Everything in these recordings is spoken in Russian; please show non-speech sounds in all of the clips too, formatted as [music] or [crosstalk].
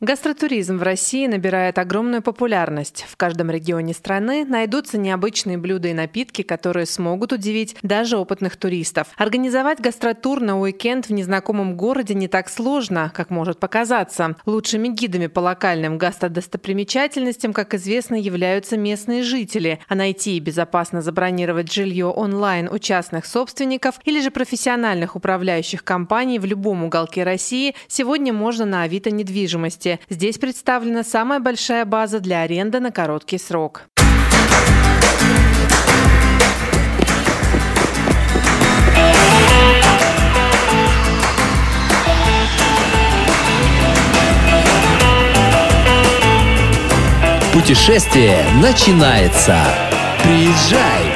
Гастротуризм в России набирает огромную популярность. В каждом регионе страны найдутся необычные блюда и напитки, которые смогут удивить даже опытных туристов. Организовать гастротур на уикенд в незнакомом городе не так сложно, как может показаться. Лучшими гидами по локальным гастродостопримечательностям, как известно, являются местные жители. А найти и безопасно забронировать жилье онлайн у частных собственников или же профессиональных управляющих компаний в любом уголке России сегодня можно на Авито недвижимости области. Здесь представлена самая большая база для аренды на короткий срок. Путешествие начинается. Приезжай!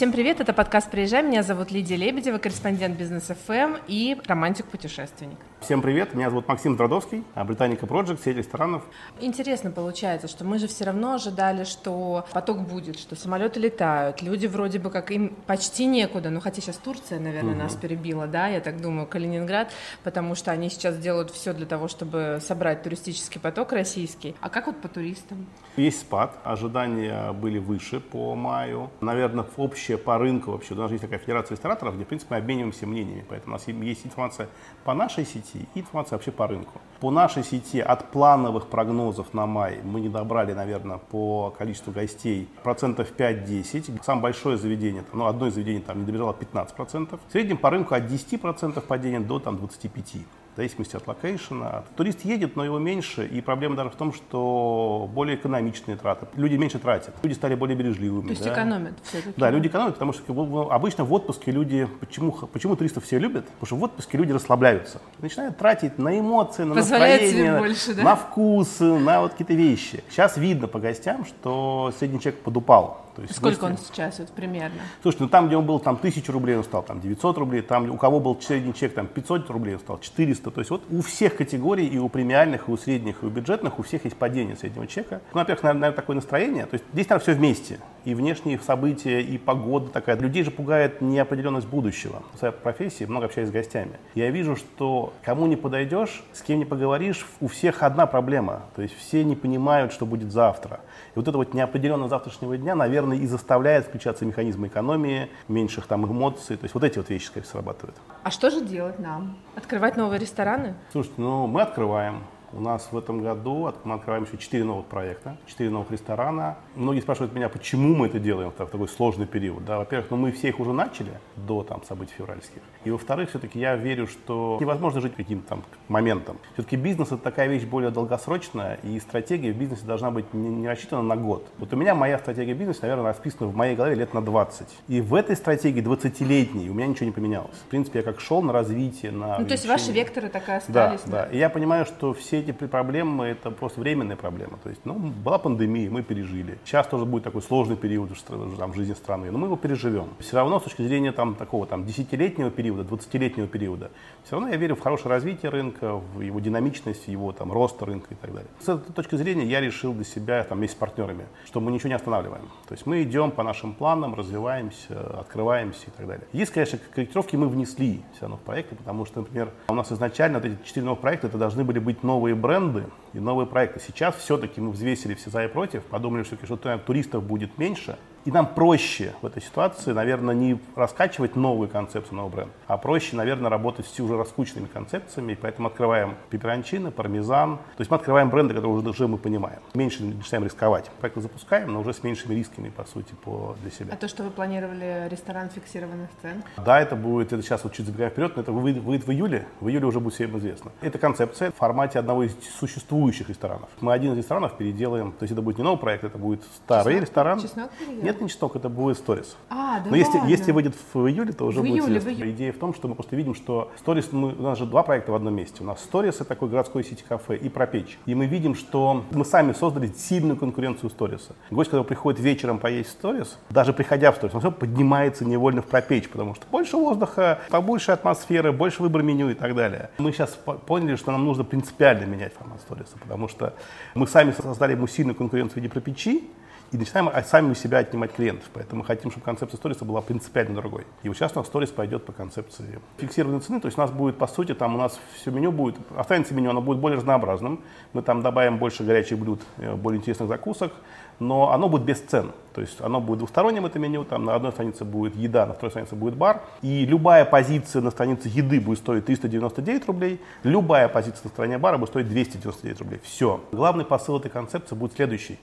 Всем привет, это подкаст «Приезжай». Меня зовут Лидия Лебедева, корреспондент Бизнес ФМ эм и романтик-путешественник. Всем привет, меня зовут Максим Драдовский, Британика Project, сеть ресторанов. Интересно получается, что мы же все равно ожидали, что поток будет, что самолеты летают, люди вроде бы как им почти некуда, ну хотя сейчас Турция, наверное, угу. нас перебила, да, я так думаю, Калининград, потому что они сейчас делают все для того, чтобы собрать туристический поток российский. А как вот по туристам? Есть спад, ожидания были выше по маю. Наверное, общее по рынку вообще, у нас есть такая федерация рестораторов, где, в принципе, мы обмениваемся мнениями, поэтому у нас есть информация по нашей сети, и информация вообще по рынку. По нашей сети от плановых прогнозов на май мы не добрали, наверное, по количеству гостей процентов 5-10. Самое большое заведение, ну, одно из заведений там не добежало 15%. В среднем по рынку от 10% падения до там, 25% в зависимости от location а. Турист едет, но его меньше, и проблема даже в том, что более экономичные траты. Люди меньше тратят, люди стали более бережливыми. То есть да? экономят все-таки? Да, люди экономят, потому что обычно в отпуске люди, почему, почему туристов все любят? Потому что в отпуске люди расслабляются, начинают тратить на эмоции, на Позволяет настроение, больше, да? на вкус, на вот какие-то вещи. Сейчас видно по гостям, что средний человек подупал. То есть Сколько гости... он сейчас вот примерно? Слушайте, ну там, где он был там тысячу рублей, он стал там 900 рублей, там у кого был средний чек там 500 рублей, он стал 400. То есть вот у всех категорий, и у премиальных, и у средних, и у бюджетных, у всех есть падение среднего чека. Ну, во-первых, наверное, такое настроение. То есть здесь, наверное, все вместе. И внешние события, и погода такая. Людей же пугает неопределенность будущего. В своей профессии много общаюсь с гостями. Я вижу, что кому не подойдешь, с кем не поговоришь, у всех одна проблема. То есть все не понимают, что будет завтра. И вот это вот неопределенность завтрашнего дня, наверное, и заставляет включаться механизмы экономии, меньших там эмоций. То есть вот эти вот вещи, скорее срабатывают. А что же делать нам? Открывать новые рестораны? Слушайте, ну мы открываем. У нас в этом году мы открываем еще 4 новых проекта, 4 новых ресторана. Многие спрашивают меня, почему мы это делаем в такой сложный период. Да, во-первых, ну, мы все их уже начали до там, событий февральских. И во-вторых, все-таки я верю, что невозможно жить каким-то там моментом. Все-таки бизнес это такая вещь более долгосрочная, и стратегия в бизнесе должна быть не, рассчитана на год. Вот у меня моя стратегия бизнеса, наверное, расписана в моей голове лет на 20. И в этой стратегии 20-летней у меня ничего не поменялось. В принципе, я как шел на развитие, на Ну, то есть ваши векторы так и остались? Да, да. И я понимаю, что все эти проблемы это просто временная проблема. То есть, ну, была пандемия, мы пережили. Сейчас тоже будет такой сложный период там, в жизни страны, но мы его переживем. Все равно с точки зрения там, такого там, десятилетнего периода, 20-летнего периода, все равно я верю в хорошее развитие рынка, в его динамичность, в его там, рост рынка и так далее. С этой точки зрения я решил для себя там, вместе с партнерами, что мы ничего не останавливаем. То есть мы идем по нашим планам, развиваемся, открываемся и так далее. Есть, конечно, корректировки мы внесли все равно в проекты, потому что, например, у нас изначально вот эти четыре новых проекта, это должны были быть новые бренды, бренды и новые проекты. Сейчас все-таки мы взвесили все за и против, подумали, что, что туристов будет меньше, и нам проще в этой ситуации, наверное, не раскачивать новую концепцию, новый бренд, а проще, наверное, работать с уже раскученными концепциями. И поэтому открываем пеперончины, пармезан. То есть мы открываем бренды, которые уже, уже мы понимаем. Меньше начинаем рисковать. Проект запускаем, но уже с меньшими рисками, по сути, по, для себя. А то, что вы планировали ресторан фиксированных цен? Да, это будет, это сейчас вот чуть забегая вперед, но это выйдет, выйдет в июле. В июле уже будет всем известно. Это концепция в формате одного из существующих ресторанов. Мы один из ресторанов переделаем, то есть это будет не новый проект, это будет старый Чеснок? ресторан. Чеснок нет, не чеснок, это будет сторис. А, да Но если, если выйдет в июле, то уже в будет июле, известно. в июле. Идея в том, что мы просто видим, что сторис, мы, у нас же два проекта в одном месте. У нас сторис это такой городской сети кафе и пропечь. И мы видим, что мы сами создали сильную конкуренцию сториса. Гость, когда приходит вечером поесть сторис, даже приходя в сторис, он все поднимается невольно в пропечь, потому что больше воздуха, побольше атмосферы, больше выбор меню и так далее. Мы сейчас поняли, что нам нужно принципиально менять формат сториса, потому что мы сами создали ему сильную конкуренцию в виде пропечи, и начинаем сами у себя отнимать клиентов. Поэтому мы хотим, чтобы концепция сториса была принципиально другой. И вот сейчас у нас сторис пойдет по концепции фиксированной цены, то есть у нас будет, по сути, там у нас все меню будет, останется меню, оно будет более разнообразным, мы там добавим больше горячих блюд, э, более интересных закусок, но оно будет без цен. То есть оно будет двухсторонним, это меню, там на одной странице будет еда, на второй странице будет бар. И любая позиция на странице еды будет стоить 399 рублей, любая позиция на стороне бара будет стоить 299 рублей. Все. Главный посыл этой концепции будет следующий.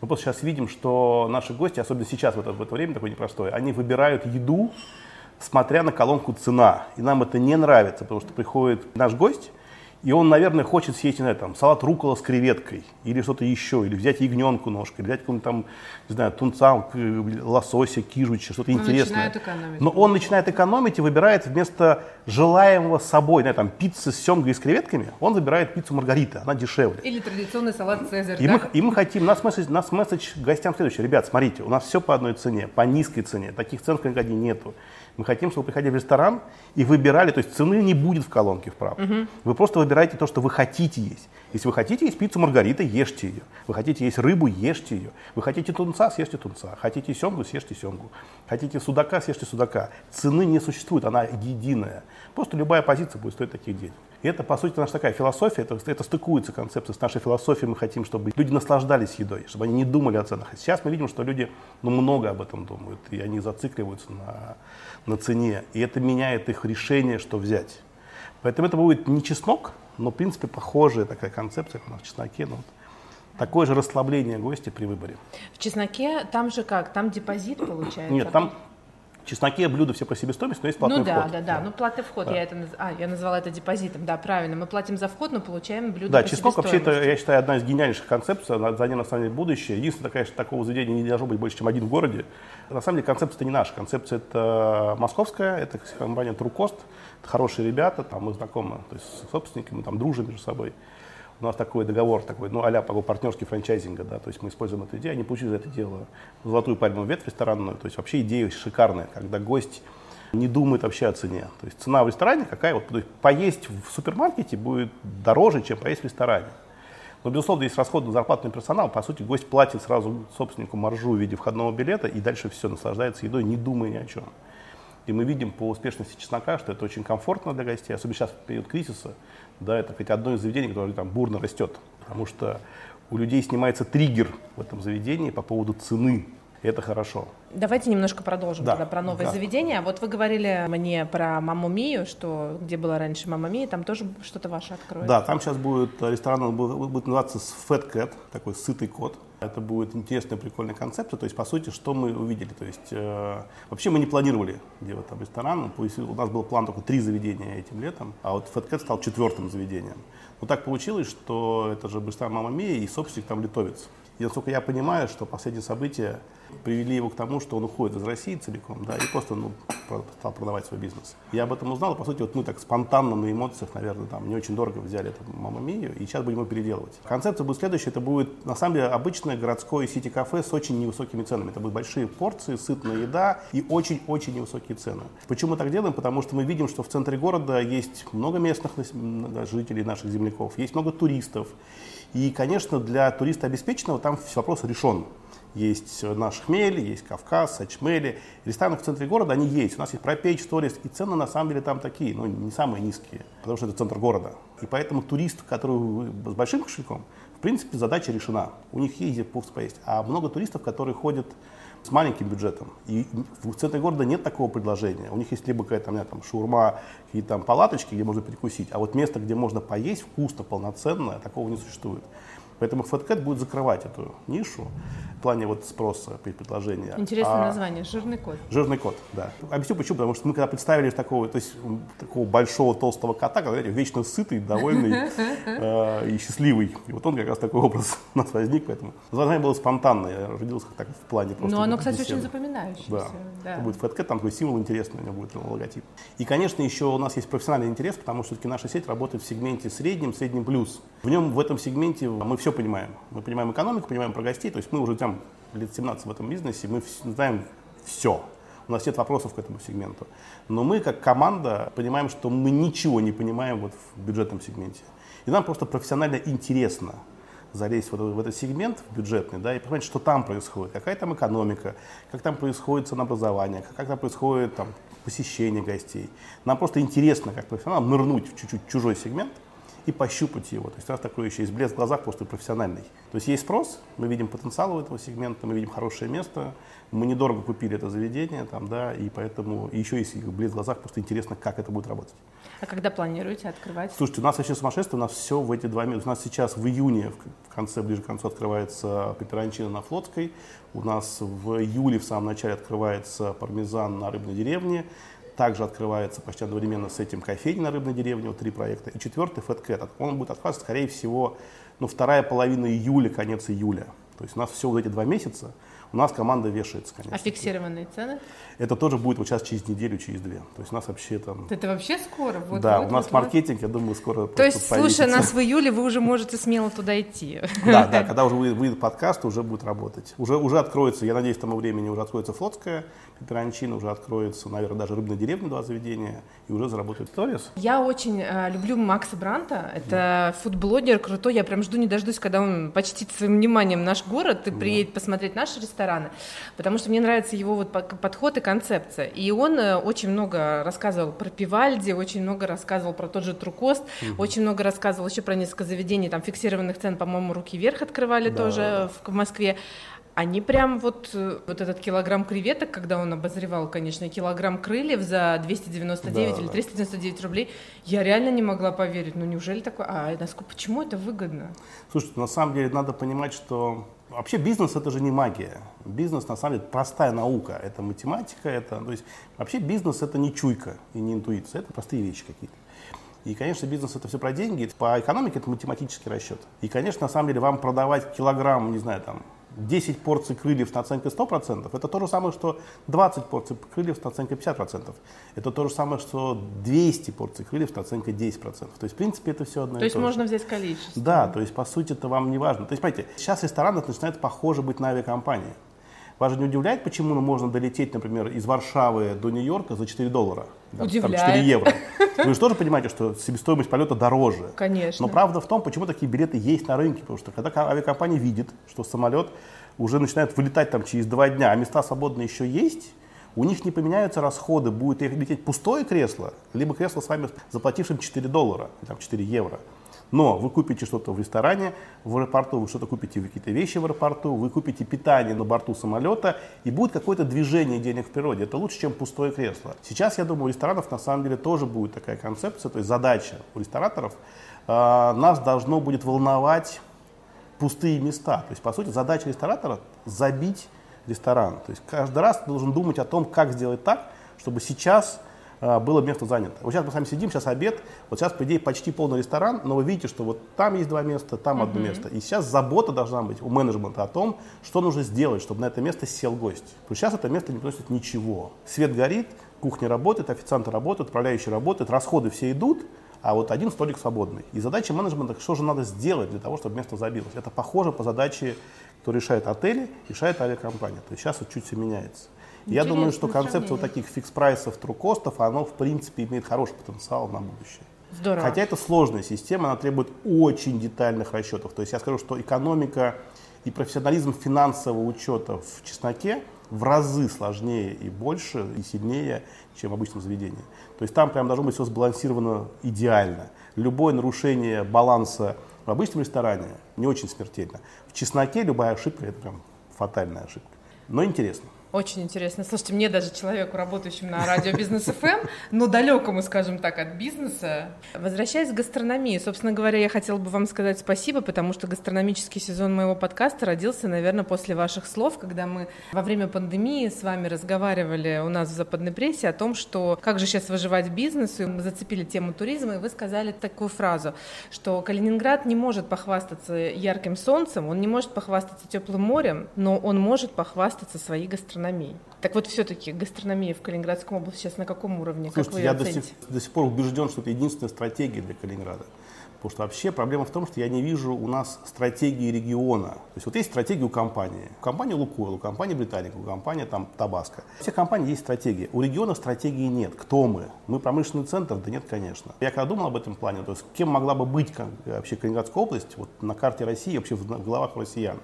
Мы просто сейчас видим, что наши гости, особенно сейчас, в это, в это время такое непростое, они выбирают еду, смотря на колонку цена. И нам это не нравится, потому что приходит наш гость, и он, наверное, хочет съесть, знаю, там, салат рукола с креветкой, или что-то еще, или взять ягненку ножкой, или взять какого-нибудь там, не знаю, тунца, лосося, кижуча, что-то интересное. Но он начинает экономить и выбирает вместо желаемого собой, знаю, там, пиццы с семгой и с креветками, он выбирает пиццу Маргарита, она дешевле. Или традиционный салат Цезарь, и, да? мы, и мы хотим, нас месседж, нас месседж гостям следующий. Ребят, смотрите, у нас все по одной цене, по низкой цене, таких цен в Калининграде нету. Мы хотим, чтобы вы приходили в ресторан и выбирали, то есть цены не будет в колонке вправо. Угу. Вы просто выбираете то, что вы хотите есть. Если вы хотите есть пиццу Маргарита, ешьте ее. Вы хотите есть рыбу, ешьте ее. Вы хотите тунца, съешьте тунца. Хотите семгу, съешьте семгу. Хотите судака, съешьте судака. Цены не существует, она единая. Просто любая позиция будет стоить таких денег. И это, по сути, наша такая философия, это, это стыкуется концепция с нашей философией. Мы хотим, чтобы люди наслаждались едой, чтобы они не думали о ценах. Сейчас мы видим, что люди ну, много об этом думают, и они зацикливаются на, на цене. И это меняет их решение, что взять. Поэтому это будет не чеснок, но, в принципе, похожая такая концепция, как у нас в чесноке. Ну, вот, такое же расслабление гостя при выборе. В чесноке там же как? Там депозит получается? Нет, там чесноке блюда все по себестоимости, но есть платный ну, да, вход. Да, да, да. Ну, платный вход, да. я это а, я назвала это депозитом, да, правильно. Мы платим за вход, но получаем блюдо Да, по чеснок вообще это, я считаю, одна из гениальнейших концепций, за ней на самом деле будущее. Единственное, конечно, такого заведения не должно быть больше, чем один в городе. На самом деле концепция не наша, концепция это московская, это компания Трукост, это хорошие ребята, там мы знакомы, то есть с собственниками, там дружим между собой у нас такой договор, такой, ну, а-ля партнерский франчайзинга, да, то есть мы используем эту идею, они получили за это дело золотую пальмовую ветвь ресторанную, то есть вообще идея шикарная, когда гость не думает вообще о цене. То есть цена в ресторане какая? Вот, то есть поесть в супермаркете будет дороже, чем поесть в ресторане. Но, безусловно, есть расход на зарплатный персонал. По сути, гость платит сразу собственнику маржу в виде входного билета и дальше все, наслаждается едой, не думая ни о чем. И мы видим по успешности чеснока, что это очень комфортно для гостей, особенно сейчас в период кризиса. Да, это хоть одно из заведений, которое там бурно растет, потому что у людей снимается триггер в этом заведении по поводу цены и это хорошо. Давайте немножко продолжим да. тогда про новые да. заведения. Вот вы говорили мне про Маму Мию, что где была раньше Мама Мия, там тоже что-то ваше откроется. Да, там сейчас будет ресторан, он будет, называться Fat Cat, такой сытый кот. Это будет интересная, прикольная концепция. То есть, по сути, что мы увидели? То есть, э, вообще мы не планировали делать там ресторан. У нас был план только три заведения этим летом, а вот Fat Cat стал четвертым заведением. Но так получилось, что это же быстрая Мама Мия, и собственник там литовец. И насколько я понимаю, что последние события привели его к тому, что он уходит из России целиком, да, и просто ну, стал продавать свой бизнес. Я об этом узнал, и, по сути, вот мы так спонтанно на эмоциях, наверное, там не очень дорого взяли эту мама Мию, и сейчас будем его переделывать. Концепция будет следующая, это будет, на самом деле, обычное городское сити-кафе с очень невысокими ценами. Это будут большие порции, сытная еда и очень-очень невысокие цены. Почему мы так делаем? Потому что мы видим, что в центре города есть много местных жителей, наших земляков, есть много туристов, и, конечно, для туриста обеспеченного там вопрос решен. Есть наш хмель, есть Кавказ, Ачмели. Рестораны в центре города, они есть. У нас есть пропейч, сторис, и цены на самом деле там такие, но не самые низкие, потому что это центр города. И поэтому турист, который с большим кошельком, в принципе, задача решена. У них есть где поесть. А много туристов, которые ходят с маленьким бюджетом. И в центре города нет такого предложения. У них есть либо какая-то там шаурма, какие-то там палаточки, где можно перекусить, а вот место, где можно поесть вкусно, полноценно, такого не существует. Поэтому FatCat будет закрывать эту нишу в плане вот спроса при предложении. Интересное а, название, жирный кот. Жирный кот, да. Объясню почему, потому что мы когда представили такого, то есть, такого большого толстого кота, который вечно сытый, довольный [laughs] э, и счастливый. И вот он как раз такой образ [laughs] у нас возник, поэтому название было спонтанное, я родился так в плане просто. Но оно, кстати, очень запоминающееся. Да. да. Это будет FatCat, там такой символ интересный, у него будет логотип. И, конечно, еще у нас есть профессиональный интерес, потому что все-таки наша сеть работает в сегменте среднем, среднем плюс. В нем, в этом сегменте мы все понимаем. Мы понимаем экономику, понимаем про гостей, то есть мы уже там лет 17 в этом бизнесе, мы знаем все. У нас нет вопросов к этому сегменту. Но мы, как команда, понимаем, что мы ничего не понимаем вот в бюджетном сегменте. И нам просто профессионально интересно залезть в, этот, в этот сегмент в бюджетный, да, и понимать, что там происходит, какая там экономика, как там происходит ценообразование, как там происходит там, посещение гостей. Нам просто интересно, как профессионалам, нырнуть в чуть-чуть чужой сегмент и пощупать его. То есть у нас такой еще есть блеск в глазах просто профессиональный. То есть есть спрос, мы видим потенциал у этого сегмента, мы видим хорошее место, мы недорого купили это заведение, там, да, и поэтому и еще есть блеск в глазах, просто интересно, как это будет работать. А когда планируете открывать? Слушайте, у нас вообще сумасшествие, у нас все в эти два месяца. У нас сейчас в июне, в конце, ближе к концу открывается пеперончина на Флотской. У нас в июле в самом начале открывается пармезан на Рыбной деревне. Также открывается почти одновременно с этим кофейня на Рыбной деревне, вот три проекта. И четвертый Фэткэт. Он будет открываться, скорее всего, ну, вторая половина июля, конец июля. То есть у нас все вот эти два месяца у нас команда вешается, конечно. А фиксированные цены? Это тоже будет вот сейчас через неделю, через две. То есть у нас вообще там... Это вообще скоро? Вот, да, вот, у нас вот, маркетинг, я думаю, скоро То есть, слушая нас в июле, вы уже можете смело туда идти. Да, да, когда уже выйдет подкаст, уже будет работать. Уже, уже откроется, я надеюсь, к тому времени уже откроется Флотская, Пеперончина, уже откроется, наверное, даже Рыбная деревня, два заведения, и уже заработает Торис. Я очень э, люблю Макса Бранта. Это да. фудблогер крутой. Я прям жду не дождусь, когда он почтит своим вниманием наш город и да. приедет посмотреть наши рестораны. Потому что мне нравится его вот подход и концепция. И он э, очень много рассказывал про Пивальди, очень много рассказывал про тот же Трукост, угу. очень много рассказывал еще про несколько заведений, там фиксированных цен, по-моему, руки вверх открывали да, тоже да. В, в Москве. Они прям вот, э, вот этот килограмм креветок, когда он обозревал, конечно, килограмм крыльев за 299 да, или 399 рублей, я реально не могла поверить. Ну неужели такое? А насколько, почему это выгодно? Слушайте, на самом деле надо понимать, что вообще бизнес это же не магия. Бизнес на самом деле простая наука. Это математика, это, то есть вообще бизнес это не чуйка и не интуиция, это простые вещи какие-то. И, конечно, бизнес это все про деньги. По экономике это математический расчет. И, конечно, на самом деле вам продавать килограмм, не знаю, там, 10 порций крыльев с наценкой 100%, это то же самое, что 20 порций крыльев с наценкой 50%. Это то же самое, что 200 порций крыльев с наценкой 10%. То есть, в принципе, это все одно То есть, то можно же. взять количество. Да, то есть, по сути, это вам не важно. То есть, понимаете, сейчас рестораны начинают похоже быть на авиакомпании. Вас же не удивляет, почему можно долететь, например, из Варшавы до Нью-Йорка за 4 доллара? Да, Удивляет. Там 4 евро. [laughs] Вы же тоже понимаете, что себестоимость полета дороже. Конечно. Но правда в том, почему такие билеты есть на рынке. Потому что когда авиакомпания видит, что самолет уже начинает вылетать там через два дня, а места свободные еще есть, у них не поменяются расходы, будет лететь пустое кресло, либо кресло с вами заплатившим 4 доллара, там 4 евро. Но вы купите что-то в ресторане, в аэропорту, вы что-то купите, какие-то вещи в аэропорту, вы купите питание на борту самолета, и будет какое-то движение денег в природе. Это лучше, чем пустое кресло. Сейчас, я думаю, у ресторанов на самом деле тоже будет такая концепция, то есть задача у рестораторов. Э, нас должно будет волновать пустые места. То есть, по сути, задача ресторатора забить ресторан. То есть каждый раз ты должен думать о том, как сделать так, чтобы сейчас было место занято. Вот сейчас мы с вами сидим, сейчас обед, вот сейчас, по идее, почти полный ресторан, но вы видите, что вот там есть два места, там одно место. И сейчас забота должна быть у менеджмента о том, что нужно сделать, чтобы на это место сел гость. Потому что сейчас это место не приносит ничего. Свет горит, кухня работает, официанты работают, управляющие работают, расходы все идут, а вот один столик свободный. И задача менеджмента, что же надо сделать для того, чтобы место забилось. Это похоже по задаче, кто решает отели, решает авиакомпания. То есть сейчас вот чуть все меняется. Я думаю, что концепция вот таких фикс-прайсов, трукостов, оно, в принципе, имеет хороший потенциал на будущее. Здорово. Хотя это сложная система, она требует очень детальных расчетов. То есть я скажу, что экономика и профессионализм финансового учета в чесноке в разы сложнее и больше, и сильнее, чем в обычном заведении. То есть там прям должно быть все сбалансировано идеально. Любое нарушение баланса в обычном ресторане не очень смертельно. В чесноке любая ошибка – это прям фатальная ошибка. Но интересно. Очень интересно. Слушайте, мне даже человеку, работающему на радио Бизнес ФМ, эм, но далекому, скажем так, от бизнеса. Возвращаясь к гастрономии, собственно говоря, я хотела бы вам сказать спасибо, потому что гастрономический сезон моего подкаста родился, наверное, после ваших слов, когда мы во время пандемии с вами разговаривали у нас в западной прессе о том, что как же сейчас выживать бизнесу. Мы зацепили тему туризма, и вы сказали такую фразу, что Калининград не может похвастаться ярким солнцем, он не может похвастаться теплым морем, но он может похвастаться своей гастрономией гастрономией. Так вот, все-таки гастрономия в Калининградском области сейчас на каком уровне? Слушайте, как вы я до сих, до сих пор убежден, что это единственная стратегия для Калининграда. Потому что вообще проблема в том, что я не вижу у нас стратегии региона. То есть вот есть стратегия у компании. У компании Лукойл, у компании Британика, у компании там Табаско. У всех компаний есть стратегия. У региона стратегии нет. Кто мы? Мы промышленный центр? Да нет, конечно. Я когда думал об этом плане, то есть кем могла бы быть вообще Калининградская область вот на карте России, вообще в головах россиян,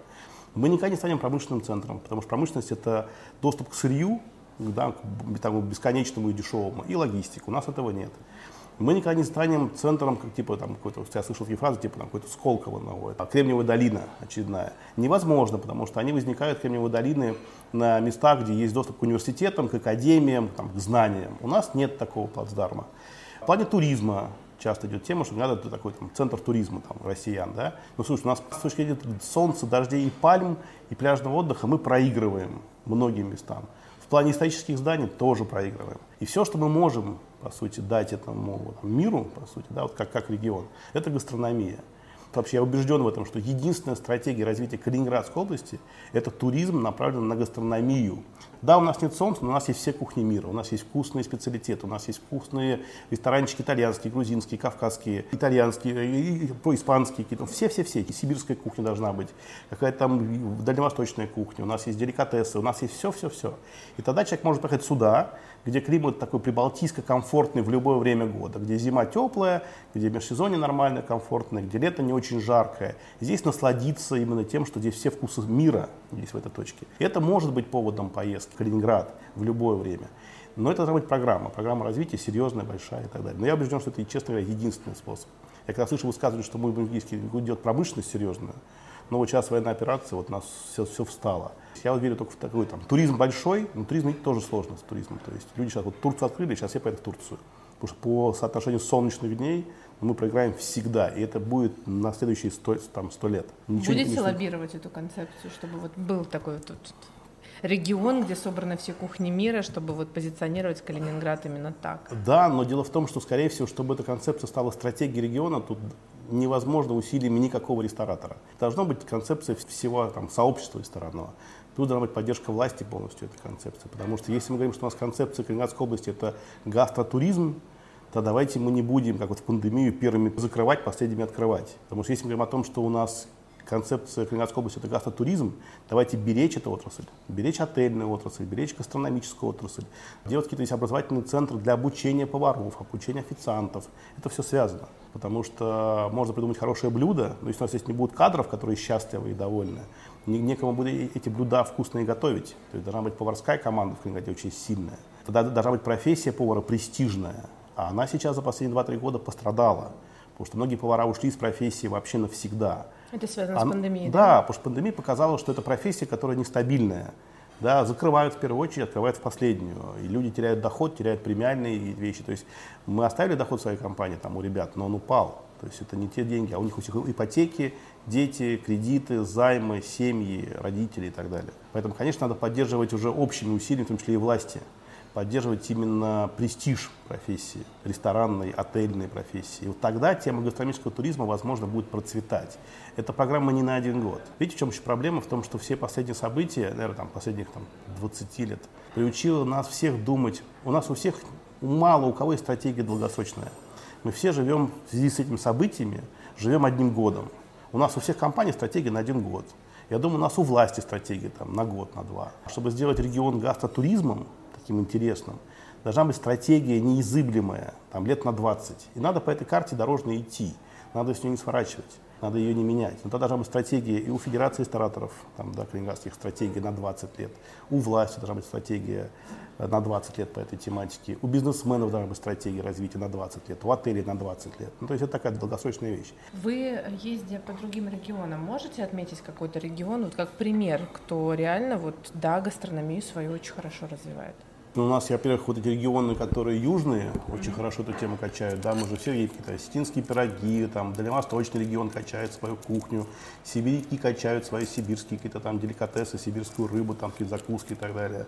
мы никогда не станем промышленным центром, потому что промышленность это доступ к сырью, да, к тому бесконечному и дешевому, и логистика. У нас этого нет. Мы никогда не станем центром, как, типа, там, какой-то, я слышал такие фразы, типа, там, какой-то Сколково новое, а Кремниевая долина очередная. Невозможно, потому что они возникают, Кремниевые долины, на местах, где есть доступ к университетам, к академиям, там, к знаниям. У нас нет такого плацдарма. В плане туризма часто идет тема, что надо такой там, центр туризма там, россиян. Да? Ну, слушай, у нас с точки зрения солнца, дождей и пальм, и пляжного отдыха мы проигрываем многим местам. В плане исторических зданий тоже проигрываем. И все, что мы можем, по сути, дать этому миру, по сути, да, вот как, как регион, это гастрономия. Вообще я убежден в этом, что единственная стратегия развития Калининградской области – это туризм, направленный на гастрономию. Да, у нас нет солнца, но у нас есть все кухни мира. У нас есть вкусные специалитеты, у нас есть вкусные ресторанчики итальянские, грузинские, кавказские, итальянские, испанские, все-все-все. Сибирская кухня должна быть, какая-то там дальневосточная кухня, у нас есть деликатесы, у нас есть все-все-все. И тогда человек может поехать сюда, где климат такой прибалтийско-комфортный в любое время года, где зима теплая, где межсезонье нормальное, комфортное, где лето не очень жаркое. Здесь насладиться именно тем, что здесь все вкусы мира есть в этой точке. Это может быть поводом поездки в Калининград в любое время. Но это должна быть программа, программа развития серьезная, большая и так далее. Но я убежден, что это, честно говоря, единственный способ. Я когда слышу высказывание, что мы будем идет промышленность серьезная, но вот сейчас военная операция, вот у нас все, все встало. Я вот верю только в такой там туризм большой, но туризм тоже сложно с туризмом. То есть люди сейчас вот Турцию открыли, сейчас все поедут в Турцию. Потому что по соотношению солнечных дней мы проиграем всегда. И это будет на следующие сто, там, 100 лет. Ничего Будете не лоббировать эту концепцию, чтобы вот был такой вот регион, где собраны все кухни мира, чтобы вот позиционировать Калининград именно так. Да, но дело в том, что, скорее всего, чтобы эта концепция стала стратегией региона, тут невозможно усилиями никакого ресторатора. Должна быть концепция всего там, сообщества ресторанного. Тут должна быть поддержка власти полностью этой концепции. Потому что если мы говорим, что у нас концепция Калининградской области – это гастротуризм, то давайте мы не будем, как вот в пандемию, первыми закрывать, последними открывать. Потому что если мы говорим о том, что у нас концепция Калининградской области – это гастротуризм, давайте беречь эту отрасль, беречь отельную отрасль, беречь гастрономическую отрасль, делать какие-то образовательные центры для обучения поваров, обучения официантов. Это все связано, потому что можно придумать хорошее блюдо, но если у нас здесь не будет кадров, которые счастливы и довольны, некому будет эти блюда вкусные готовить. То есть должна быть поварская команда в Калининграде очень сильная. Тогда должна быть профессия повара престижная. А она сейчас за последние 2-3 года пострадала. Потому что многие повара ушли из профессии вообще навсегда. Это связано Она, с пандемией, да? Да, потому что пандемия показала, что это профессия, которая нестабильная. Да, закрывают в первую очередь, открывают в последнюю. И люди теряют доход, теряют премиальные вещи. То есть мы оставили доход своей компании там, у ребят, но он упал. То есть это не те деньги, а у них у всех ипотеки, дети, кредиты, займы, семьи, родители и так далее. Поэтому, конечно, надо поддерживать уже общими усилиями, в том числе и власти поддерживать именно престиж профессии, ресторанной, отельной профессии. И вот тогда тема гастрономического туризма, возможно, будет процветать. Эта программа не на один год. Видите, в чем еще проблема? В том, что все последние события, наверное, там, последних там, 20 лет, приучило нас всех думать, у нас у всех, мало у кого есть стратегия долгосрочная. Мы все живем в связи с этими событиями, живем одним годом. У нас у всех компаний стратегия на один год. Я думаю, у нас у власти стратегия там, на год, на два. Чтобы сделать регион гастротуризмом, таким интересным. Должна быть стратегия неизыблемая, там, лет на 20. И надо по этой карте дорожной идти. Надо с нее не сворачивать, надо ее не менять. Но тогда должна быть стратегия и у Федерации рестораторов, там, да, калининградских, стратегия на 20 лет. У власти должна быть стратегия э, на 20 лет по этой тематике. У бизнесменов должна быть стратегия развития на 20 лет. У отелей на 20 лет. Ну, то есть это такая долгосрочная вещь. Вы, ездя по другим регионам, можете отметить какой-то регион, вот как пример, кто реально, вот, да, гастрономию свою очень хорошо развивает? Ну, у нас, во-первых, вот эти регионы, которые южные, очень хорошо эту тему качают. Да, мы же все едим какие-то осетинские пироги, там, дальневосточный регион качает свою кухню, сибиряки качают свои сибирские какие-то там деликатесы, сибирскую рыбу, там какие-то закуски и так далее.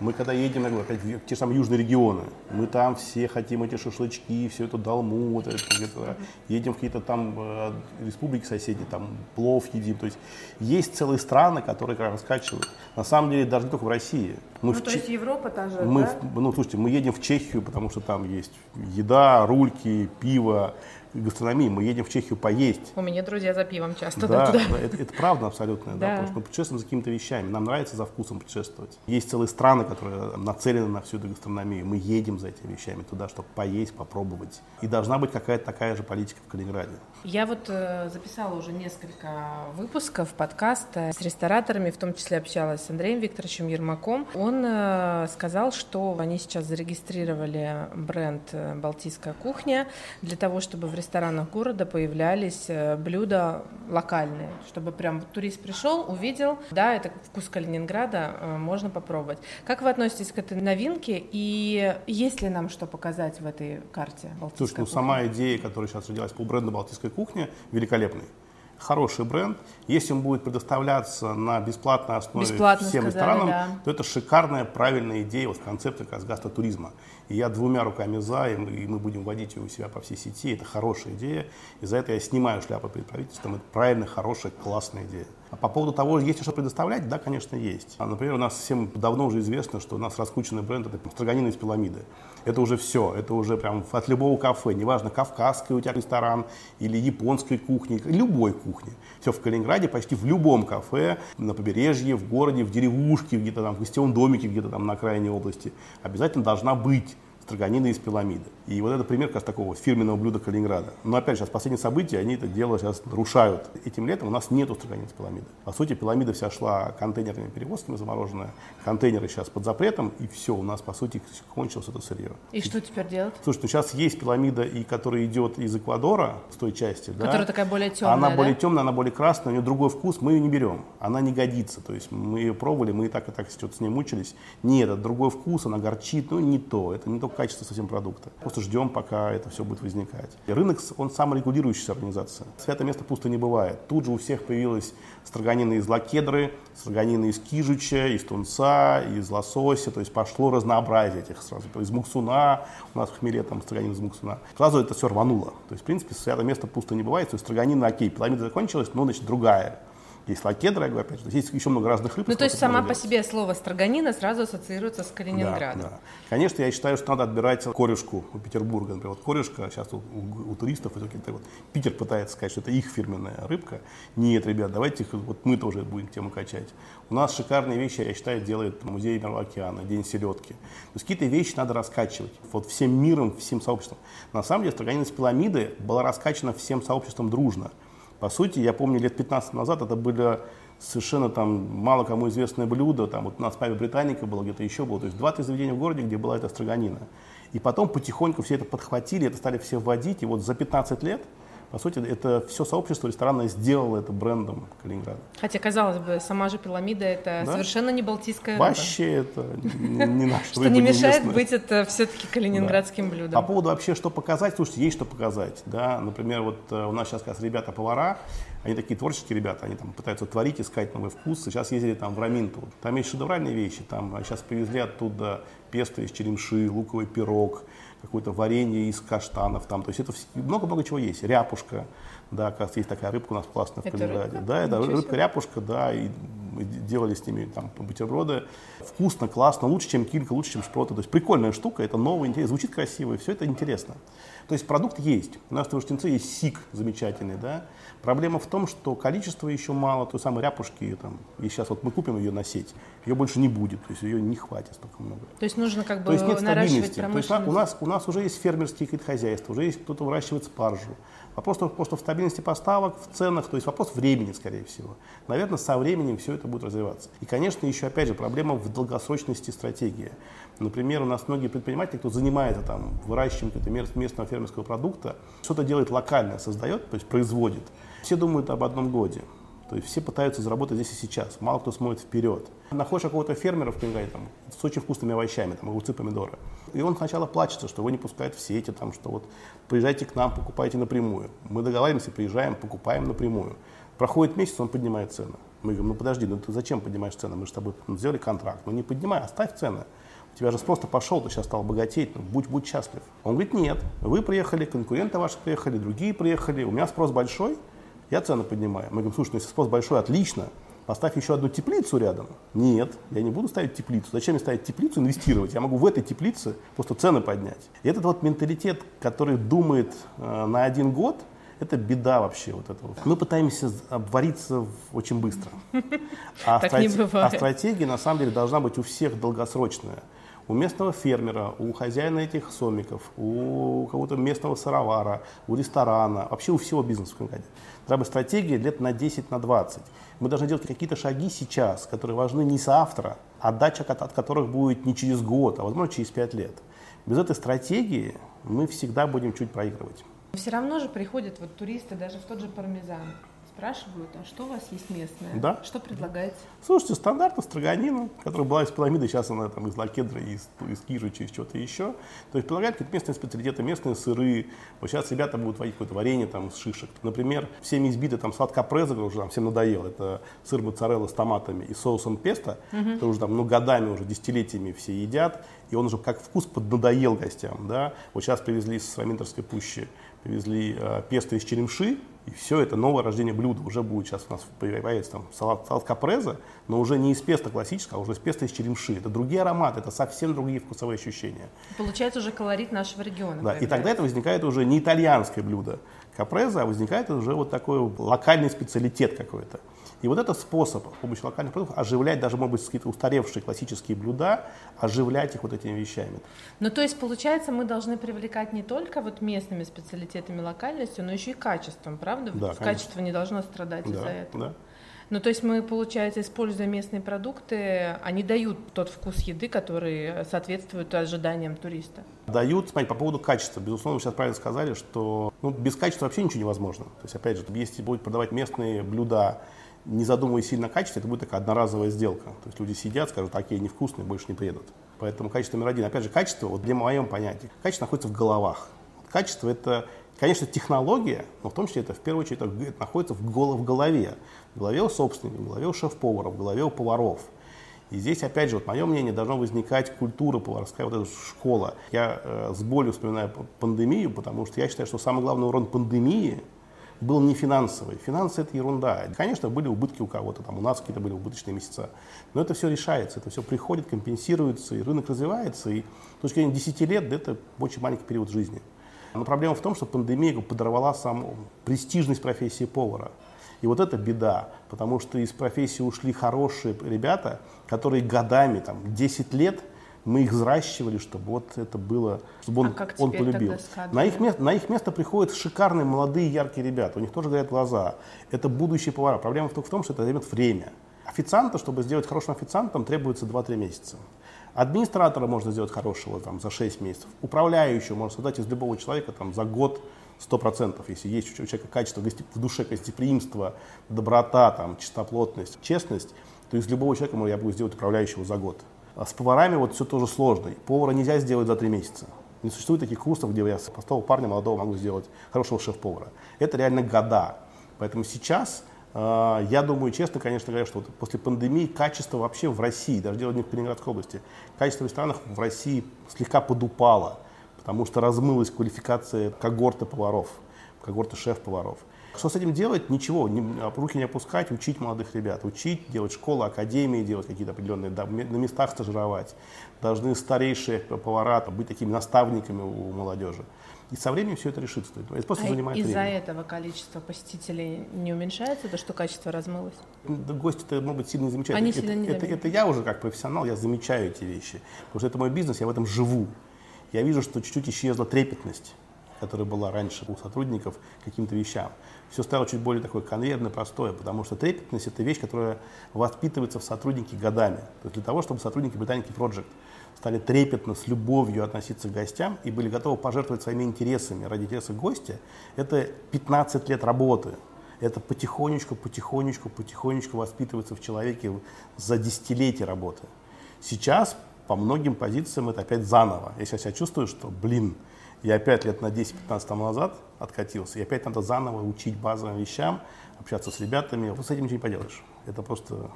Мы когда едем, я говорю, опять в те же самые южные регионы, мы там все хотим эти шашлычки, все это долму, вот это, где-то, едем в какие-то там э, республики соседние, там плов едим. То есть есть целые страны, которые как раз раскачивают. На самом деле даже не только в России. Мы ну, в то Ч... есть Европа та же, мы, да? Ну, слушайте, мы едем в Чехию, потому что там есть еда, рульки, пиво, гастрономии. Мы едем в Чехию поесть. У меня друзья за пивом часто да, туда. Да, это, это правда абсолютно, да. да, потому что мы путешествуем за какими-то вещами. Нам нравится за вкусом путешествовать. Есть целые страны, которые нацелены на всю эту гастрономию. Мы едем за этими вещами туда, чтобы поесть, попробовать. И должна быть какая-то такая же политика в Калининграде. Я вот э, записала уже несколько выпусков подкаста с рестораторами, в том числе общалась с Андреем Викторовичем Ермаком. Он э, сказал, что они сейчас зарегистрировали бренд э, «Балтийская кухня» для того, чтобы в ресторанах города появлялись э, блюда локальные, чтобы прям турист пришел, увидел, да, это вкус Калининграда, э, можно попробовать. Как вы относитесь к этой новинке? И есть ли нам что показать в этой карте Балтийская Слушай, ну сама идея, которая сейчас родилась по бренду Балтийская кухня, великолепный хороший бренд. Если он будет предоставляться на бесплатной основе Бесплатно всем сказали, ресторанам, да. то это шикарная, правильная идея, вот концепция как раз гастротуризма. И я двумя руками за, и мы, и мы будем вводить ее у себя по всей сети. Это хорошая идея. И за это я снимаю шляпу перед правительством. Это правильная, хорошая, классная идея. А по поводу того, есть ли что предоставлять, да, конечно, есть. А, например, у нас всем давно уже известно, что у нас раскрученный бренд – это строганина из пиламиды. Это уже все, это уже прям от любого кафе, неважно, кавказский у тебя ресторан или японской кухни, любой кухни. Все в Калининграде, почти в любом кафе, на побережье, в городе, в деревушке, где-то там, в гостевом домике, где-то там на окраине области, обязательно должна быть строганина из пиламиды. И вот это пример как раз такого фирменного блюда Калининграда. Но опять же, сейчас последние события, они это дело сейчас нарушают. Этим летом у нас нету строганины из пиламиды. По сути, пиламида вся шла контейнерными перевозками замороженная. Контейнеры сейчас под запретом, и все, у нас, по сути, кончилось это сырье. И, и что теперь делать? Слушай, ну сейчас есть пиламида, и которая идет из Эквадора, с той части. Которая да? такая более темная, Она да? более темная, она более красная, у нее другой вкус, мы ее не берем. Она не годится. То есть мы ее пробовали, мы и так, и так что-то с ней мучились. Нет, это другой вкус, она горчит, ну не то. Это не то качество совсем продукта. Просто ждем, пока это все будет возникать. И рынок, он саморегулирующаяся организация. Святое место пусто не бывает. Тут же у всех появилась строганина из лакедры, строганина из кижуча, из тунца, из лосося. То есть пошло разнообразие этих сразу. Из муксуна, у нас в хмеле там строганина из муксуна. Сразу это все рвануло. То есть, в принципе, святое место пусто не бывает. То есть строганина окей, пирамида закончилась, но, значит, другая. Есть лакедра, говорю, опять же, есть еще много разных рыб. Ну, то есть сама по себе слово строганина сразу ассоциируется с Калининградом. Да, да. Конечно, я считаю, что надо отбирать корешку у Петербурга. Например, вот корешка, сейчас у, у, у туристов, это вот, Питер пытается сказать, что это их фирменная рыбка. Нет, ребят, давайте вот мы тоже будем тему качать. У нас шикарные вещи, я считаю, делает музей Мирового океана, День селедки. То есть какие-то вещи надо раскачивать. Вот всем миром, всем сообществом. На самом деле, строганина с пирамиды была раскачана всем сообществом дружно. По сути, я помню, лет 15 назад это были совершенно там мало кому известное блюдо. Там вот у нас Павел Британика было, где-то еще было. То есть два-три заведения в городе, где была эта строганина. И потом потихоньку все это подхватили, это стали все вводить. И вот за 15 лет по сути, это все сообщество ресторанное сделало это брендом Калининграда. Хотя, казалось бы, сама же пирамида это да? совершенно не балтийская рыба. Вообще это не, наш Что не мешает быть это все-таки калининградским блюдом. По поводу вообще, что показать, слушайте, есть что показать. Да? Например, вот э, у нас сейчас как раз ребята-повара, они такие творческие ребята, они там пытаются творить, искать новый вкус. Сейчас ездили там в Раминту. Там есть шедевральные вещи. Там сейчас привезли оттуда песто из черемши, луковый пирог, какое-то варенье из каштанов, там, то есть это много-много чего есть. Ряпушка, да, как есть такая рыбка у нас классная в Калининграде. Да, это рыбка-ряпушка, да, и делали с ними там бутерброды. Вкусно, классно, лучше, чем килька, лучше, чем шпроты. То есть прикольная штука, это новое, интересно, звучит красиво, и все это интересно. То есть продукт есть. У нас в Тверштинце есть сик замечательный, да. Проблема в том, что количество еще мало, той самой ряпушки, там, и сейчас вот мы купим ее на сеть, ее больше не будет, то есть ее не хватит столько много. То есть нужно как бы то есть нет стабильности. То есть у нас, у нас уже есть фермерские какие-то хозяйства, уже есть кто-то выращивает спаржу. Вопрос просто в стабильности поставок, в ценах, то есть вопрос времени, скорее всего. Наверное, со временем все это будет развиваться. И, конечно, еще, опять же, проблема в долгосрочности стратегии. Например, у нас многие предприниматели, кто занимается там, выращиванием местного фермерского продукта, что-то делает локально, создает, то есть производит. Все думают об одном годе. То есть все пытаются заработать здесь и сейчас. Мало кто смотрит вперед. Находишь какого-то фермера в Кенгай там, с очень вкусными овощами, там, огурцы, помидоры. И он сначала плачется, что его не пускают в сети, там, что вот приезжайте к нам, покупайте напрямую. Мы договариваемся, приезжаем, покупаем напрямую. Проходит месяц, он поднимает цены. Мы говорим, ну подожди, ну ты зачем поднимаешь цены? Мы же с тобой сделали контракт. Ну не поднимай, оставь цены. У тебя же спрос пошел, ты сейчас стал богатеть, ну, будь, будь счастлив. Он говорит, нет, вы приехали, конкуренты ваши приехали, другие приехали, у меня спрос большой, я цены поднимаю. Мы говорим, слушай, ну если спрос большой, отлично, поставь еще одну теплицу рядом. Нет, я не буду ставить теплицу. Зачем мне ставить теплицу, инвестировать? Я могу в этой теплице просто цены поднять. И этот вот менталитет, который думает э, на один год, это беда вообще вот этого. Мы пытаемся обвариться очень быстро. [laughs] А, страт... а стратегия на самом деле должна быть у всех долгосрочная. У местного фермера, у хозяина этих сомиков, у кого-то местного сыровара, у ресторана, вообще у всего бизнеса в Канаде. Должна быть стратегия лет на 10, на 20. Мы должны делать какие-то шаги сейчас, которые важны не соавтра, а дача от которых будет не через год, а возможно через 5 лет. Без этой стратегии мы всегда будем чуть проигрывать. Все равно же приходят вот туристы даже в тот же пармезан. Спрашивают, а что у вас есть местное? Да. Что предлагаете? Слушайте, стандартно строганина, которая была из пирамиды, сейчас она там из лакедра, из, из кижича, из чего-то еще. То есть предлагают какие-то местные специалитеты, местные сыры. Вот сейчас ребята будут варить какое-то варенье там с шишек. Например, всеми избитый там сладкопреза, уже там всем надоел. Это сыр моцарелла с томатами и соусом песто. Угу. Это уже там ну, годами, уже десятилетиями все едят. И он уже как вкус поднадоел гостям. Да? Вот сейчас привезли с Раминтерской пущи привезли э, песто из черемши, и все это новое рождение блюда. Уже будет сейчас у нас появится там салат, салат капреза, но уже не из песта классического, а уже из песта из черемши. Это другие ароматы, это совсем другие вкусовые ощущения. Получается уже колорит нашего региона. Да, и тогда это возникает уже не итальянское блюдо капреза, а возникает уже вот такой локальный специалитет какой-то. И вот этот способ с помощью локальных продуктов оживлять даже, может быть, какие-то устаревшие классические блюда, оживлять их вот этими вещами. Ну, то есть, получается, мы должны привлекать не только вот местными специалитетами, локальностью, но еще и качеством, правда? Да, конечно. Качество не должно страдать да, из-за этого. Да. Ну, то есть мы, получается, используя местные продукты, они дают тот вкус еды, который соответствует ожиданиям туриста. Дают, смотрите, по поводу качества. Безусловно, вы сейчас правильно сказали, что ну, без качества вообще ничего невозможно. То есть, опять же, если будет продавать местные блюда, не задумываясь сильно о качестве, это будет такая одноразовая сделка. То есть люди сидят, скажут, окей, невкусные, больше не приедут. Поэтому качество номер один. Опять же, качество, вот для моем понятия, качество находится в головах. Качество это, конечно, технология, но в том числе это в первую очередь это находится в, голо, в голове. В голове у собственника, в голове у шеф-повара, в голове у поваров. И здесь, опять же, вот мое мнение, должна возникать культура поварская, вот эта школа. Я э, с болью вспоминаю пандемию, потому что я считаю, что самый главный урон пандемии – был не финансовый. Финансы это ерунда. Конечно, были убытки у кого-то, там у нас какие-то были убыточные месяца. Но это все решается, это все приходит, компенсируется, и рынок развивается. И с точки зрения 10 лет это очень маленький период жизни. Но проблема в том, что пандемия подорвала саму престижность профессии повара. И вот это беда, потому что из профессии ушли хорошие ребята, которые годами, там, 10 лет – мы их взращивали, чтобы вот это было, чтобы он, а он полюбил. На их, место, на их место приходят шикарные молодые яркие ребята, у них тоже горят глаза. Это будущие повара. Проблема только в том, что это займет время. Официанта, чтобы сделать хорошим официантом, требуется 2-3 месяца. Администратора можно сделать хорошего там, за 6 месяцев. Управляющего можно создать из любого человека там, за год 100%, если есть у человека качество в душе, гостеприимство, доброта, там, чистоплотность, честность, то из любого человека я могу сделать управляющего за год. А с поварами вот все тоже сложно. Повара нельзя сделать за три месяца. Не существует таких курсов, где я с простого парня молодого могу сделать хорошего шеф-повара. Это реально года. Поэтому сейчас э, я думаю, честно, конечно говоря, что вот после пандемии качество вообще в России, даже дело не в Калининградской области, качество в ресторанах в России слегка подупало, потому что размылась квалификация когорты поваров, когорты шеф-поваров. Что с этим делать? Ничего, не, руки не опускать, учить молодых ребят, учить, делать школы, академии, делать какие-то определенные, да, на местах стажировать. Должны старейшие повара быть такими наставниками у молодежи. И со временем все это решится. Это просто а занимает из-за время. этого количество посетителей не уменьшается, то что качество размылось? Да, гости-то, может быть, сильно не замечают. Они это, сильно не это, это я уже как профессионал, я замечаю эти вещи. Потому что это мой бизнес, я в этом живу. Я вижу, что чуть-чуть исчезла трепетность которая была раньше у сотрудников каким-то вещам. Все стало чуть более такое конвейерно простое, потому что трепетность – это вещь, которая воспитывается в сотруднике годами. То есть для того, чтобы сотрудники Британики Project стали трепетно, с любовью относиться к гостям и были готовы пожертвовать своими интересами ради интереса гостя, это 15 лет работы. Это потихонечку, потихонечку, потихонечку воспитывается в человеке за десятилетия работы. Сейчас по многим позициям это опять заново. Я сейчас себя чувствую, что, блин, я опять лет на 10-15 тому назад откатился, и опять надо заново учить базовым вещам, общаться с ребятами. Вот с этим ничего не поделаешь. Это просто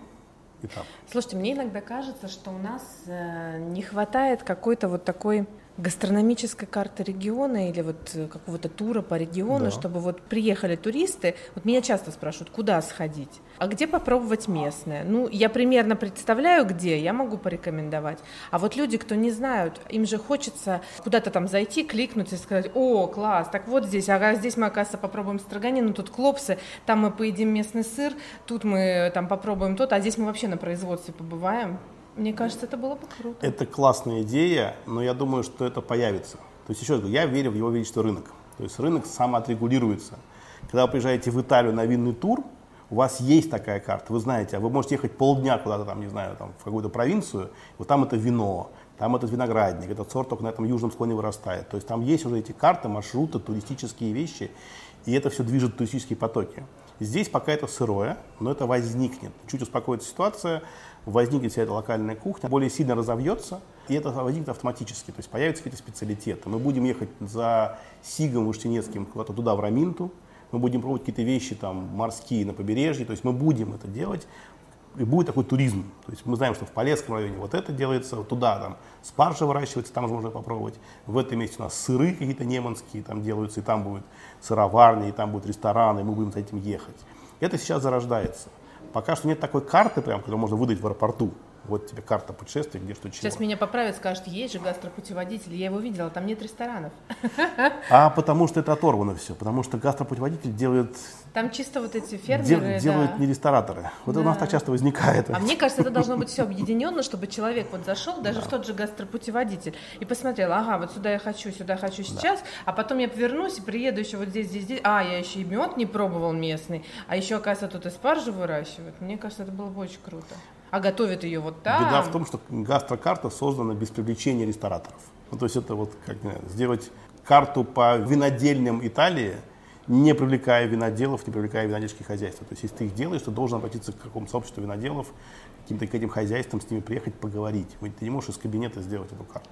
этап. Слушайте, мне иногда кажется, что у нас э, не хватает какой-то вот такой гастрономической карты региона или вот э, какого-то тура по региону, да. чтобы вот приехали туристы, вот меня часто спрашивают, куда сходить, а где попробовать местное. Ну, я примерно представляю, где, я могу порекомендовать. А вот люди, кто не знают, им же хочется куда-то там зайти, кликнуть и сказать, о, класс, так вот здесь, ага, здесь мы, оказывается, попробуем строганину, тут клопсы, там мы поедим местный сыр, тут мы там попробуем тот, а здесь мы вообще на производстве побываем. Мне кажется, это было бы круто. Это классная идея, но я думаю, что это появится. То есть, еще раз говорю, я верю в его величество рынок. То есть рынок самоотрегулируется. Когда вы приезжаете в Италию на винный тур, у вас есть такая карта, вы знаете, а вы можете ехать полдня куда-то там, не знаю, там, в какую-то провинцию, вот там это вино, там этот виноградник, этот сорт только на этом южном склоне вырастает. То есть там есть уже эти карты, маршруты, туристические вещи, и это все движет туристические потоки. Здесь пока это сырое, но это возникнет. Чуть успокоится ситуация, возникнет вся эта локальная кухня, более сильно разовьется, и это возникнет автоматически, то есть появятся какие-то специалитеты. Мы будем ехать за Сигом Уштинецким куда-то туда, в Раминту, мы будем пробовать какие-то вещи там морские на побережье, то есть мы будем это делать, и будет такой туризм. То есть мы знаем, что в Полесском районе вот это делается, вот туда там спаржа выращивается, там же можно попробовать. В этом месте у нас сыры какие-то неманские там делаются, и там будет сыроварня, и там будут рестораны, и мы будем с этим ехать. Это сейчас зарождается. Пока что нет такой карты, прям, которую можно выдать в аэропорту. Вот тебе карта путешествия, где что чего. Сейчас меня поправят, скажут, есть же гастропутеводитель, я его видела, там нет ресторанов. [laughs] А потому что это оторвано все, потому что гастропутеводитель делает... Там чисто вот эти фермеры, дел, Делают да. не рестораторы. Вот да. это у нас так часто возникает. А мне кажется, это должно быть все объединенно, чтобы человек вот зашел, даже да. в тот же гастропутеводитель, и посмотрел, ага, вот сюда я хочу, сюда хочу сейчас, да. а потом я повернусь и приеду еще вот здесь, здесь, здесь. А, я еще и мед не пробовал местный, а еще, оказывается, тут и спаржу выращивают. Мне кажется, это было бы очень круто а готовят ее вот там. Беда в том, что гастрокарта создана без привлечения рестораторов. Ну, то есть это вот как сделать карту по винодельням Италии, не привлекая виноделов, не привлекая винодельские хозяйства. То есть если ты их делаешь, ты должен обратиться к какому-то сообществу виноделов, каким-то к этим хозяйствам, с ними приехать, поговорить. Ты не можешь из кабинета сделать эту карту.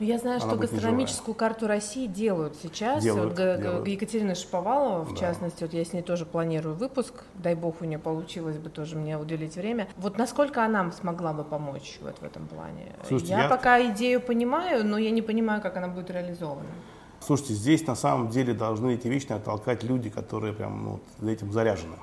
Ну, я знаю, Она что гастрономическую карту России делают сейчас. Делают, вот, делают. Екатерина Шиповалова, в да. частности, вот я с ней тоже планирую выпуск. Дай бог у нее получилось бы тоже мне уделить время. Вот насколько она смогла бы помочь вот в этом плане? Слушайте, я, я пока идею понимаю, но я не понимаю, как она будет реализована. Слушайте, здесь на самом деле должны эти вещи толкать люди, которые прям ну, за этим заряжены.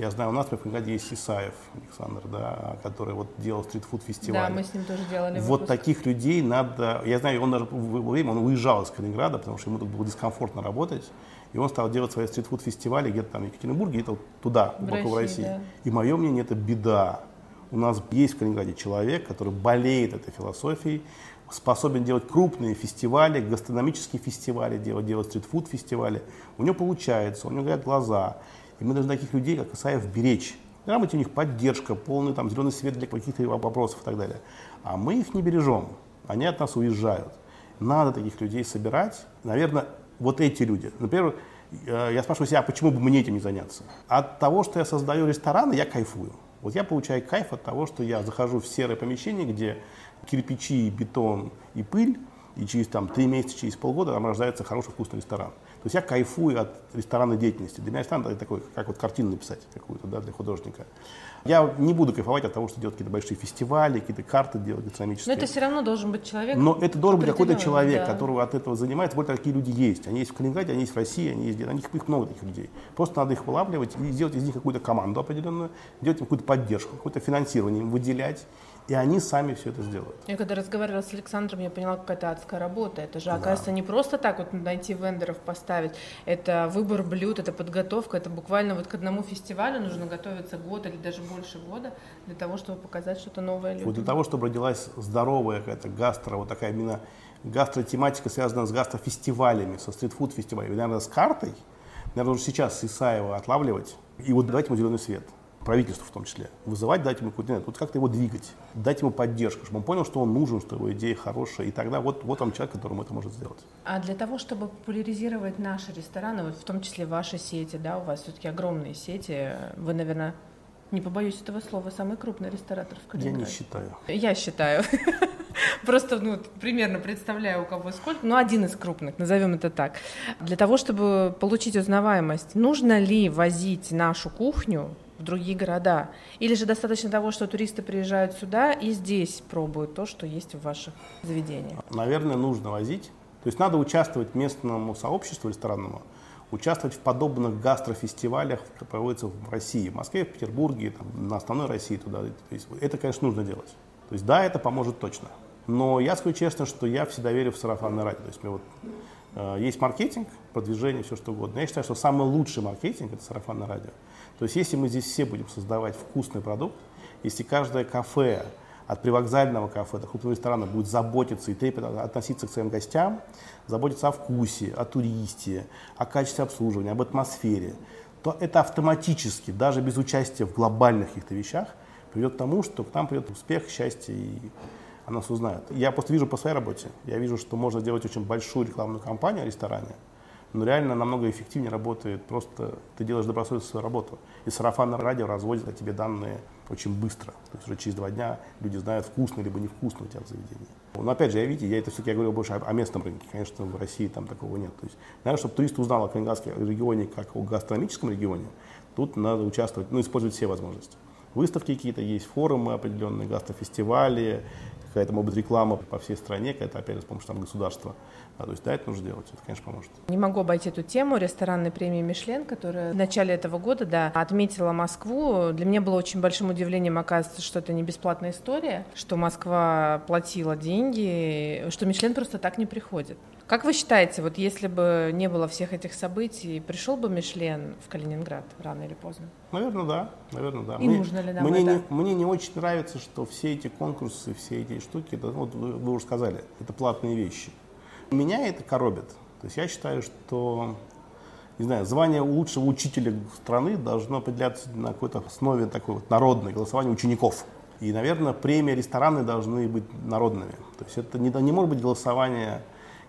Я знаю, у нас, например, есть Исаев Александр, да, который вот делал стритфуд-фестиваль. Да, мы с ним тоже делали Вот таких людей надо... Я знаю, он даже в время он уезжал из Калининграда, потому что ему тут было дискомфортно работать. И он стал делать свои стритфуд-фестивали где-то там в Екатеринбурге, где-то вот туда, глубоко в России. В России. Да. И мое мнение, это беда. У нас есть в Калининграде человек, который болеет этой философией, способен делать крупные фестивали, гастрономические фестивали, делать, делать стритфуд-фестивали. У него получается, у него горят глаза. И мы должны таких людей, как Исаев, беречь. Должна у них поддержка, полный там, зеленый свет для каких-то вопросов и так далее. А мы их не бережем. Они от нас уезжают. Надо таких людей собирать. Наверное, вот эти люди. Например, я спрашиваю себя, а почему бы мне этим не заняться? От того, что я создаю рестораны, я кайфую. Вот я получаю кайф от того, что я захожу в серое помещение, где кирпичи, бетон и пыль, и через там, три месяца, через полгода там рождается хороший вкусный ресторан. То есть я кайфую от ресторанной деятельности. Для меня ресторан это такой, как вот картину написать какую-то, да, для художника. Я не буду кайфовать от того, что делать какие-то большие фестивали, какие-то карты делать гастрономические. Но это все равно должен быть человек. Но это должен быть какой-то человек, да. который от этого занимается. Вот такие люди есть. Они есть в Калининграде, они есть в России, они есть где-то. Них, их много таких людей. Просто надо их вылавливать и сделать из них какую-то команду определенную, делать им какую-то поддержку, какое-то финансирование им выделять и они сами все это сделают. Я когда разговаривала с Александром, я поняла, какая-то адская работа. Это же, да. оказывается, не просто так вот найти вендоров, поставить. Это выбор блюд, это подготовка, это буквально вот к одному фестивалю нужно готовиться год или даже больше года для того, чтобы показать что-то новое людям. Вот для того, чтобы родилась здоровая какая-то гастро, вот такая именно гастротематика, связанная с гастрофестивалями, со стритфуд-фестивалями, наверное, с картой, наверное, уже сейчас Исаева отлавливать, и вот давать ему зеленый свет. Правительству в том числе, вызывать, дать ему какой-то, вот как-то его двигать, дать ему поддержку, чтобы он понял, что он нужен, что его идея хорошая, и тогда вот, вот он человек, которому это может сделать. А для того, чтобы популяризировать наши рестораны, вот в том числе ваши сети, да, у вас все-таки огромные сети, вы, наверное, не побоюсь этого слова, самый крупный ресторатор в Калининграде. Я не считаю. Я считаю. [laughs] Просто ну, примерно представляю, у кого сколько. Ну, один из крупных, назовем это так. Для того, чтобы получить узнаваемость, нужно ли возить нашу кухню в другие города? Или же достаточно того, что туристы приезжают сюда и здесь пробуют то, что есть в ваших заведениях? Наверное, нужно возить. То есть надо участвовать местному сообществу ресторанному, участвовать в подобных гастрофестивалях, которые проводятся в России, в Москве, в Петербурге, там, на основной России туда. Это, конечно, нужно делать. То есть да, это поможет точно. Но я скажу честно, что я всегда верю в сарафанное радио. То есть мне вот э, есть маркетинг, продвижение, все что угодно. Я считаю, что самый лучший маркетинг – это сарафанное радио. То есть если мы здесь все будем создавать вкусный продукт, если каждое кафе, от привокзального кафе до крупного ресторана будет заботиться и трепетно относиться к своим гостям, заботиться о вкусе, о туристе, о качестве обслуживания, об атмосфере, то это автоматически, даже без участия в глобальных каких-то вещах, приведет к тому, что к нам придет успех, счастье и о нас узнают. Я просто вижу по своей работе, я вижу, что можно сделать очень большую рекламную кампанию о ресторане, но реально намного эффективнее работает. Просто ты делаешь добросовестную свою работу. И сарафанное радио разводит о тебе данные очень быстро. То есть уже через два дня люди знают, вкусно либо невкусно у тебя в заведении. Но опять же, я видите, я это все-таки я говорю больше о, о местном рынке. Конечно, в России там такого нет. То есть, наверное, чтобы турист узнал о Калининградском регионе как о гастрономическом регионе, тут надо участвовать, ну, использовать все возможности. Выставки какие-то есть, форумы определенные, гастрофестивали, какая-то, может быть, реклама по всей стране, какая-то, опять же, с помощью там, государства. Да, то есть, да, это нужно делать, это, конечно, поможет. Не могу обойти эту тему ресторанной премии «Мишлен», которая в начале этого года, да, отметила Москву. Для меня было очень большим удивлением, оказывается, что это не бесплатная история, что Москва платила деньги, что «Мишлен» просто так не приходит. Как вы считаете, вот если бы не было всех этих событий, пришел бы Мишлен в Калининград рано или поздно? Наверное, да. Наверное, да. И мне, нужно ли нам мне, это? Не, мне не очень нравится, что все эти конкурсы, все эти штуки, это, вот вы, вы уже сказали, это платные вещи. Меня это коробит. То есть я считаю, что не знаю, звание лучшего учителя страны должно определяться на какой-то основе такой вот народной, голосования учеников. И, наверное, премии рестораны должны быть народными. То есть это не, не может быть голосование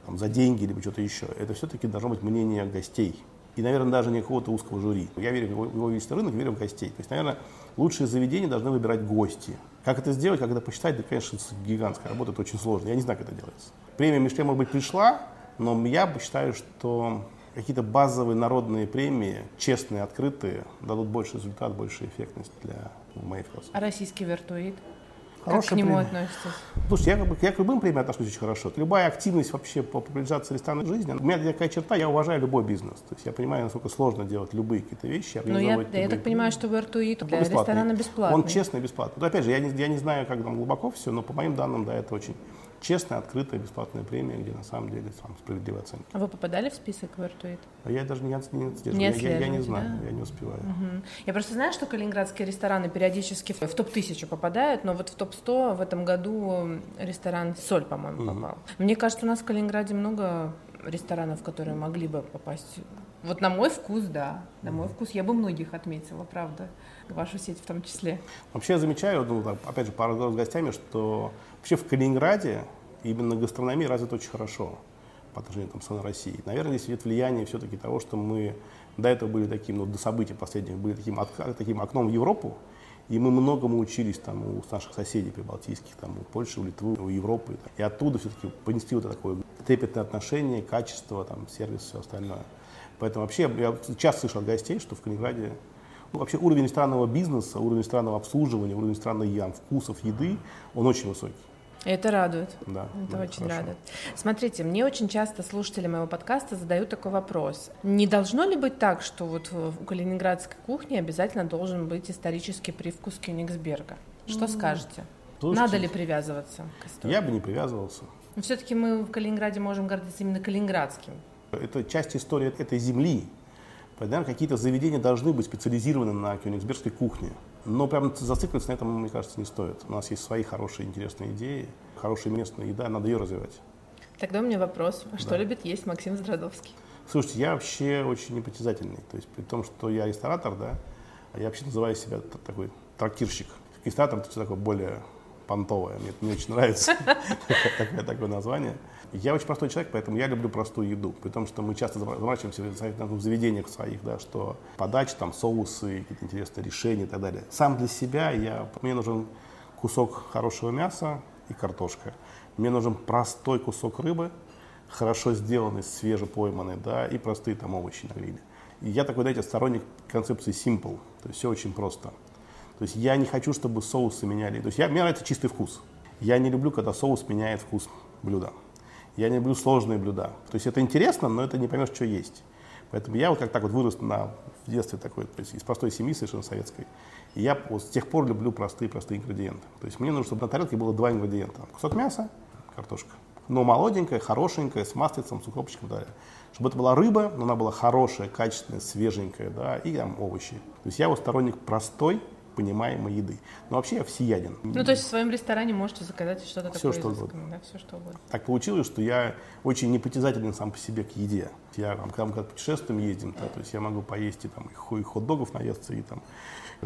там, за деньги или что-то еще. Это все-таки должно быть мнение гостей. И, наверное, даже не какого-то узкого жюри. Я верю в его, его весь рынок, верю в гостей. То есть, наверное, лучшие заведения должны выбирать гости. Как это сделать, как это посчитать, да, конечно, гигантская работа, это очень сложно. Я не знаю, как это делается. Премия Мишлен, может быть, пришла, но я считаю, что какие-то базовые народные премии, честные, открытые, дадут больше результат, больше эффектность для моей философии. А российский виртуит? Хорошая как к нему премия. относитесь? Слушайте, я, бы- я к любым премиям отношусь очень хорошо. Любая активность вообще по популяризации ресторанной жизни, у меня такая черта, я уважаю любой бизнес. То есть я понимаю, насколько сложно делать любые какие-то вещи. Ну, я, организовывать я так понимаю, что виртуит Он для бесплатный. ресторана бесплатный. Он честный и бесплатный. Но опять же, я не, я не знаю, как там глубоко все, но по моим данным, да, это очень честная, открытая, бесплатная премия, где на самом деле там справедливая оценка. А вы попадали в список виртуит? А я даже не, не отслеживаю. Не я, я- я не знаю, да? я не успеваю. Мгм. Я просто знаю, что калининградские рестораны периодически в топ-1000 попадают, но вот в топ-100 в этом году ресторан «Соль», по-моему, Мгм. попал. Мне кажется, у нас в Калининграде много ресторанов, которые могли бы попасть. Вот на мой вкус, да. На мой вкус я бы многих отметила, правда. Вашу сеть в том числе. Вообще я замечаю, ну, опять же, по разговору с гостями, что вообще в Калининграде именно гастрономия развита очень хорошо по отношению там, с страной России. Наверное, здесь идет влияние все-таки того, что мы до этого были таким, ну, до событий последних, были таким, отка- таким окном в Европу, и мы многому учились там у наших соседей прибалтийских, там, у Польши, у Литвы, у Европы. И оттуда все-таки понесли вот такое трепетное отношение, качество, там, сервис, все остальное. Поэтому вообще я часто слышу от гостей, что в Калининграде ну, вообще уровень ресторанного бизнеса, уровень ресторанного обслуживания, уровень ресторанных ям, вкусов, еды, он очень высокий. Это радует. Да, Это да, очень хорошо. радует. Смотрите, мне очень часто слушатели моего подкаста задают такой вопрос. Не должно ли быть так, что вот у калининградской кухни обязательно должен быть исторический привкус Кёнигсберга? Что скажете? Слушайте, Надо ли привязываться к истории? Я бы не привязывался. Но все-таки мы в Калининграде можем гордиться именно калининградским. Это часть истории этой земли. Наверное, какие-то заведения должны быть специализированы на кёнигсбергской кухне. Но прям зацикливаться на этом, мне кажется, не стоит. У нас есть свои хорошие, интересные идеи, хорошая местная еда, надо ее развивать. Тогда у меня вопрос. А Что Да. любит есть Максим Здрадовский? Слушайте, я вообще очень непритязательный. То есть при том, что я ресторатор, да, Я вообще называю себя такой трактирщик. Регистратор это такое более понтовое. Мне это не очень нравится [laughs] такое название. Я очень простой человек, поэтому я люблю простую еду. При том, что мы часто заморачиваемся в заведениях своих, да, что подача, там, соусы, какие-то интересные решения и так далее. Сам для себя я, мне нужен кусок хорошего мяса и картошка. Мне нужен простой кусок рыбы, хорошо сделанный, свежепойманный, да, и простые там овощи на гриле. И я такой, знаете, сторонник концепции simple, то есть все очень просто. То есть я не хочу, чтобы соусы меняли. То есть я, мне нравится чистый вкус. Я не люблю, когда соус меняет вкус блюда. Я не люблю сложные блюда. То есть это интересно, но это не поймешь, что есть. Поэтому я вот как так вот вырос на, в детстве такой, то есть из простой семьи совершенно советской. И я вот с тех пор люблю простые-простые ингредиенты. То есть мне нужно, чтобы на тарелке было два ингредиента. Кусок мяса, картошка. Но молоденькая, хорошенькая, с маслицем, с укропчиком и так далее. Чтобы это была рыба, но она была хорошая, качественная, свеженькая, да, и там овощи. То есть я вот сторонник простой, понимаемой еды. Но вообще я всеяден. Ну, то есть в своем ресторане можете заказать что-то все, такое что угодно. Да, все, что угодно. Так получилось, что я очень непритязателен сам по себе к еде. Я, там, когда мы путешествуем, ездим, да, то есть я могу поесть и, там, и хот-догов наесться, и там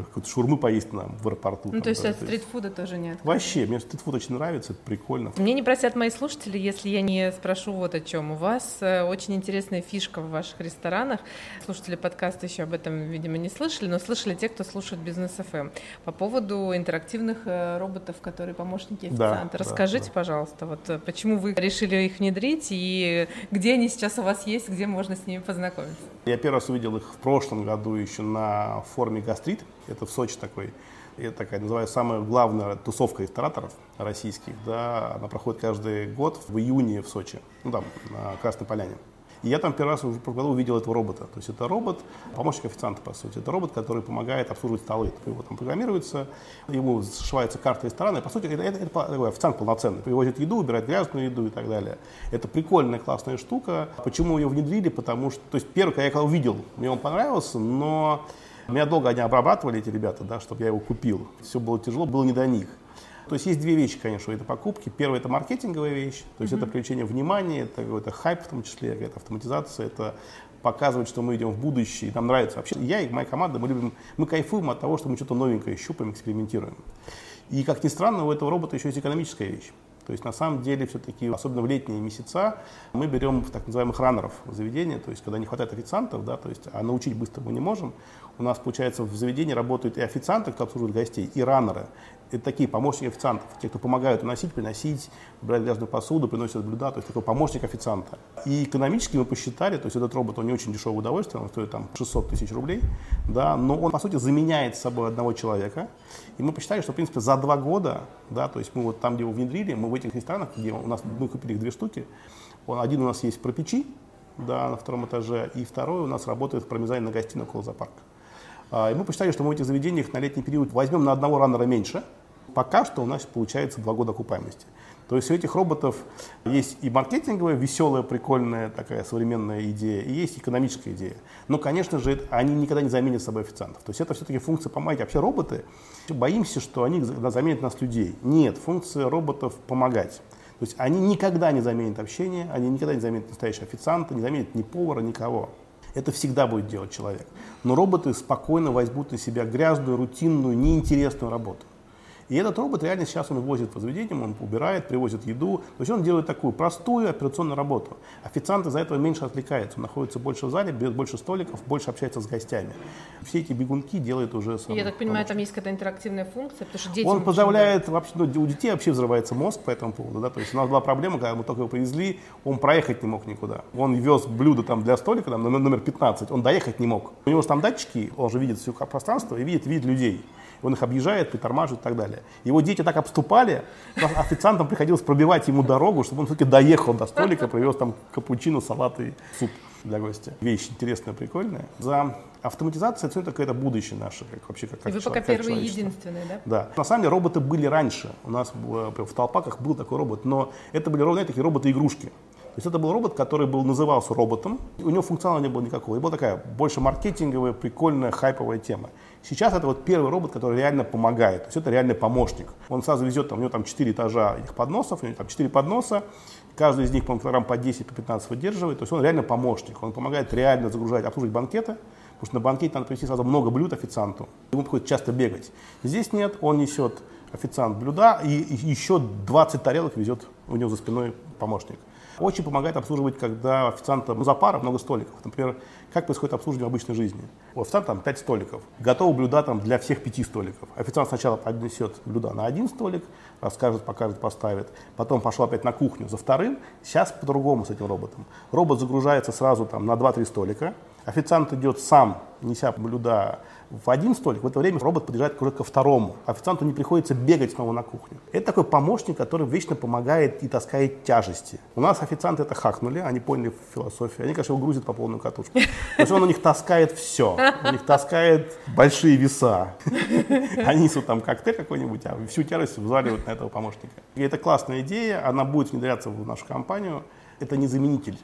какой-то шурмы поесть там, в аэропорту. Ну, там, то есть да, от стритфуда тоже нет? Вообще, мне стритфуд очень нравится, это прикольно. Мне не просят мои слушатели, если я не спрошу вот о чем. У вас э, очень интересная фишка в ваших ресторанах. Слушатели подкаста еще об этом, видимо, не слышали, но слышали те, кто слушает Бизнес ФМ. Эм. По поводу интерактивных э, роботов, которые помощники официанта. Да, Расскажите, да, пожалуйста, вот э, почему вы решили их внедрить и где они сейчас у вас есть, где можно с ними познакомиться? Я первый раз увидел их в прошлом году еще на форуме «Гастрит». Это в Сочи такой. Это такая, называю, самая главная тусовка рестораторов российских. Да, она проходит каждый год в июне в Сочи, ну там, на Красной Поляне. И я там первый раз прошлом году увидел этого робота. То есть это робот, помощник официанта, по сути. Это робот, который помогает обслуживать столы. Его там программируется, ему сшивается карта ресторана. И, по сути, это, это, это такой официант полноценный. Привозит еду, убирает грязную еду и так далее. Это прикольная, классная штука. Почему ее внедрили? Потому что, то есть, первый, когда я его увидел, мне он понравился, но меня долго они обрабатывали, эти ребята, да, чтобы я его купил. Все было тяжело, было не до них. То есть есть две вещи, конечно, у этой покупки. Первое – это маркетинговая вещь, то есть mm-hmm. это привлечение внимания, это какой-то хайп в том числе, какая-то автоматизация, это показывать, что мы идем в будущее, и нам нравится. Вообще, я и моя команда, мы любим, мы кайфуем от того, что мы что-то новенькое щупаем, экспериментируем. И, как ни странно, у этого робота еще есть экономическая вещь. То есть на самом деле все-таки, особенно в летние месяца, мы берем так называемых раннеров в заведение, то есть когда не хватает официантов, да, то есть, а научить быстро мы не можем. У нас, получается, в заведении работают и официанты, кто обслуживает гостей, и раннеры это такие помощники официантов, те, кто помогают уносить, приносить, брать грязную посуду, приносят блюда, то есть такой помощник официанта. И экономически мы посчитали, то есть этот робот, он не очень дешевое удовольствие, он стоит там 600 тысяч рублей, да, но он, по сути, заменяет собой одного человека. И мы посчитали, что, в принципе, за два года, да, то есть мы вот там, где его внедрили, мы в этих ресторанах, где у нас, мы купили их две штуки, он, один у нас есть про печи, да, на втором этаже, и второй у нас работает в промезане на гостиной около зоопарка. А, и мы посчитали, что мы в этих заведениях на летний период возьмем на одного раннера меньше. Пока что у нас получается два года окупаемости. То есть у этих роботов есть и маркетинговая, веселая, прикольная такая современная идея, и есть экономическая идея. Но, конечно же, они никогда не заменят собой официантов. То есть это все-таки функция помогать. Вообще роботы, боимся, что они заменят нас людей. Нет, функция роботов помогать. То есть они никогда не заменят общение, они никогда не заменят настоящего официанта, не заменят ни повара, никого. Это всегда будет делать человек. Но роботы спокойно возьмут на себя грязную, рутинную, неинтересную работу. И этот робот реально сейчас он возит по заведениям, он убирает, привозит еду. То есть он делает такую простую операционную работу. Официант из-за этого меньше отвлекается, он находится больше в зале, берет больше столиков, больше общается с гостями. Все эти бегунки делают уже сам. Я так понимаю, там есть какая-то интерактивная функция, потому что дети... Он позволяет, вообще, ну, у детей вообще взрывается мозг по этому поводу. Да? То есть у нас была проблема, когда мы только его привезли, он проехать не мог никуда. Он вез блюдо там для столика, там, номер 15, он доехать не мог. У него же там датчики, он же видит все пространство и видит вид людей он их объезжает, притормаживает и так далее. Его дети так обступали, официантам приходилось пробивать ему дорогу, чтобы он все-таки доехал до столика, привез там капучино, салат и суп для гостя. Вещь интересная, прикольная. За автоматизацией это какое-то будущее наше, как вообще как, как вы пока первые единственные, да? Да. На самом деле роботы были раньше. У нас в толпаках был такой робот, но это были ровно такие роботы-игрушки. То есть это был робот, который был, назывался роботом. У него функционала не было никакого. И была такая больше маркетинговая, прикольная, хайповая тема. Сейчас это вот первый робот, который реально помогает. То есть это реальный помощник. Он сразу везет, там, у него там 4 этажа этих подносов, у него там 4 подноса, каждый из них, по килограмм по 10, по 15 выдерживает. То есть он реально помощник. Он помогает реально загружать, обслуживать банкеты, Потому что на банкете надо привезти сразу много блюд официанту. Ему приходится часто бегать. Здесь нет, он несет официант блюда и еще 20 тарелок везет у него за спиной помощник. Очень помогает обслуживать, когда официанта ну, за пару много столиков. Например, как происходит обслуживание в обычной жизни. У официанта там 5 столиков. Готовы блюда там для всех пяти столиков. Официант сначала поднесет блюда на один столик, расскажет, покажет, поставит. Потом пошел опять на кухню за вторым. Сейчас по-другому с этим роботом. Робот загружается сразу там на 2-3 столика. Официант идет сам, неся блюда в один столик, в это время робот подъезжает уже ко второму. Официанту не приходится бегать снова на кухню. Это такой помощник, который вечно помогает и таскает тяжести. У нас официанты это хакнули, они поняли философию. Они, конечно, его грузят по полную катушку. Потому что он у них таскает все. У них таскает большие веса. Они несут там коктейль какой-нибудь, а всю тяжесть взваливают на этого помощника. И это классная идея, она будет внедряться в нашу компанию. Это не заменитель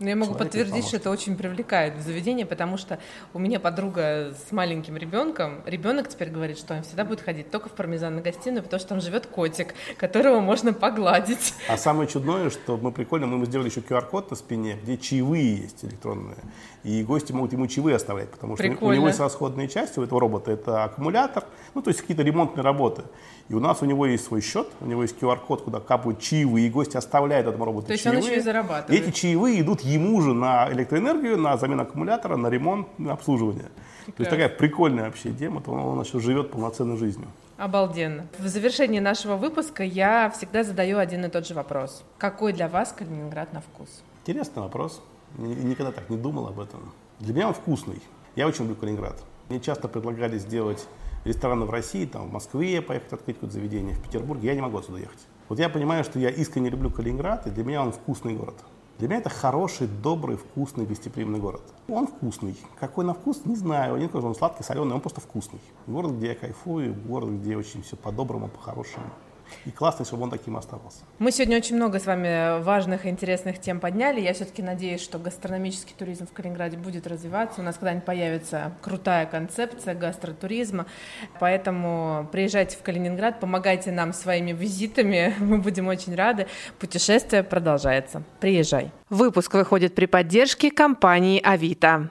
ну, я могу подтвердить, что это очень привлекает в заведение, потому что у меня подруга с маленьким ребенком. Ребенок теперь говорит, что он всегда будет ходить только в пармезанную гостиную, потому что там живет котик, которого можно погладить. А самое чудное, что мы прикольно, мы ему сделали еще QR-код на спине, где чаевые есть электронные. И гости могут ему чаевые оставлять, потому что Прикольно. у него есть расходные части у этого робота. Это аккумулятор, ну то есть какие-то ремонтные работы. И у нас у него есть свой счет, у него есть QR-код, куда капают чаевые, и гости оставляют этому роботу То есть чаевые. он еще и зарабатывает. эти чаевые идут ему же на электроэнергию, на замену аккумулятора, на ремонт, на обслуживание. Прекрасно. То есть такая прикольная вообще тема, он, он еще живет полноценной жизнью. Обалденно. В завершении нашего выпуска я всегда задаю один и тот же вопрос. Какой для вас Калининград на вкус? Интересный вопрос. Никогда так не думал об этом. Для меня он вкусный. Я очень люблю Калининград. Мне часто предлагали сделать рестораны в России, там, в Москве поехать открыть какое-то заведение, в Петербурге, я не могу отсюда ехать. Вот я понимаю, что я искренне люблю Калининград, и для меня он вкусный город. Для меня это хороший, добрый, вкусный, гостеприимный город. Он вкусный. Какой на вкус, не знаю. Не скажу, он сладкий, соленый, он просто вкусный. Город, где я кайфую, город, где очень все по-доброму, по-хорошему. И классно, чтобы он таким оставался. Мы сегодня очень много с вами важных и интересных тем подняли. Я все-таки надеюсь, что гастрономический туризм в Калининграде будет развиваться. У нас когда-нибудь появится крутая концепция гастротуризма. Поэтому приезжайте в Калининград, помогайте нам своими визитами. [laughs] Мы будем очень рады. Путешествие продолжается. Приезжай. Выпуск выходит при поддержке компании «Авито».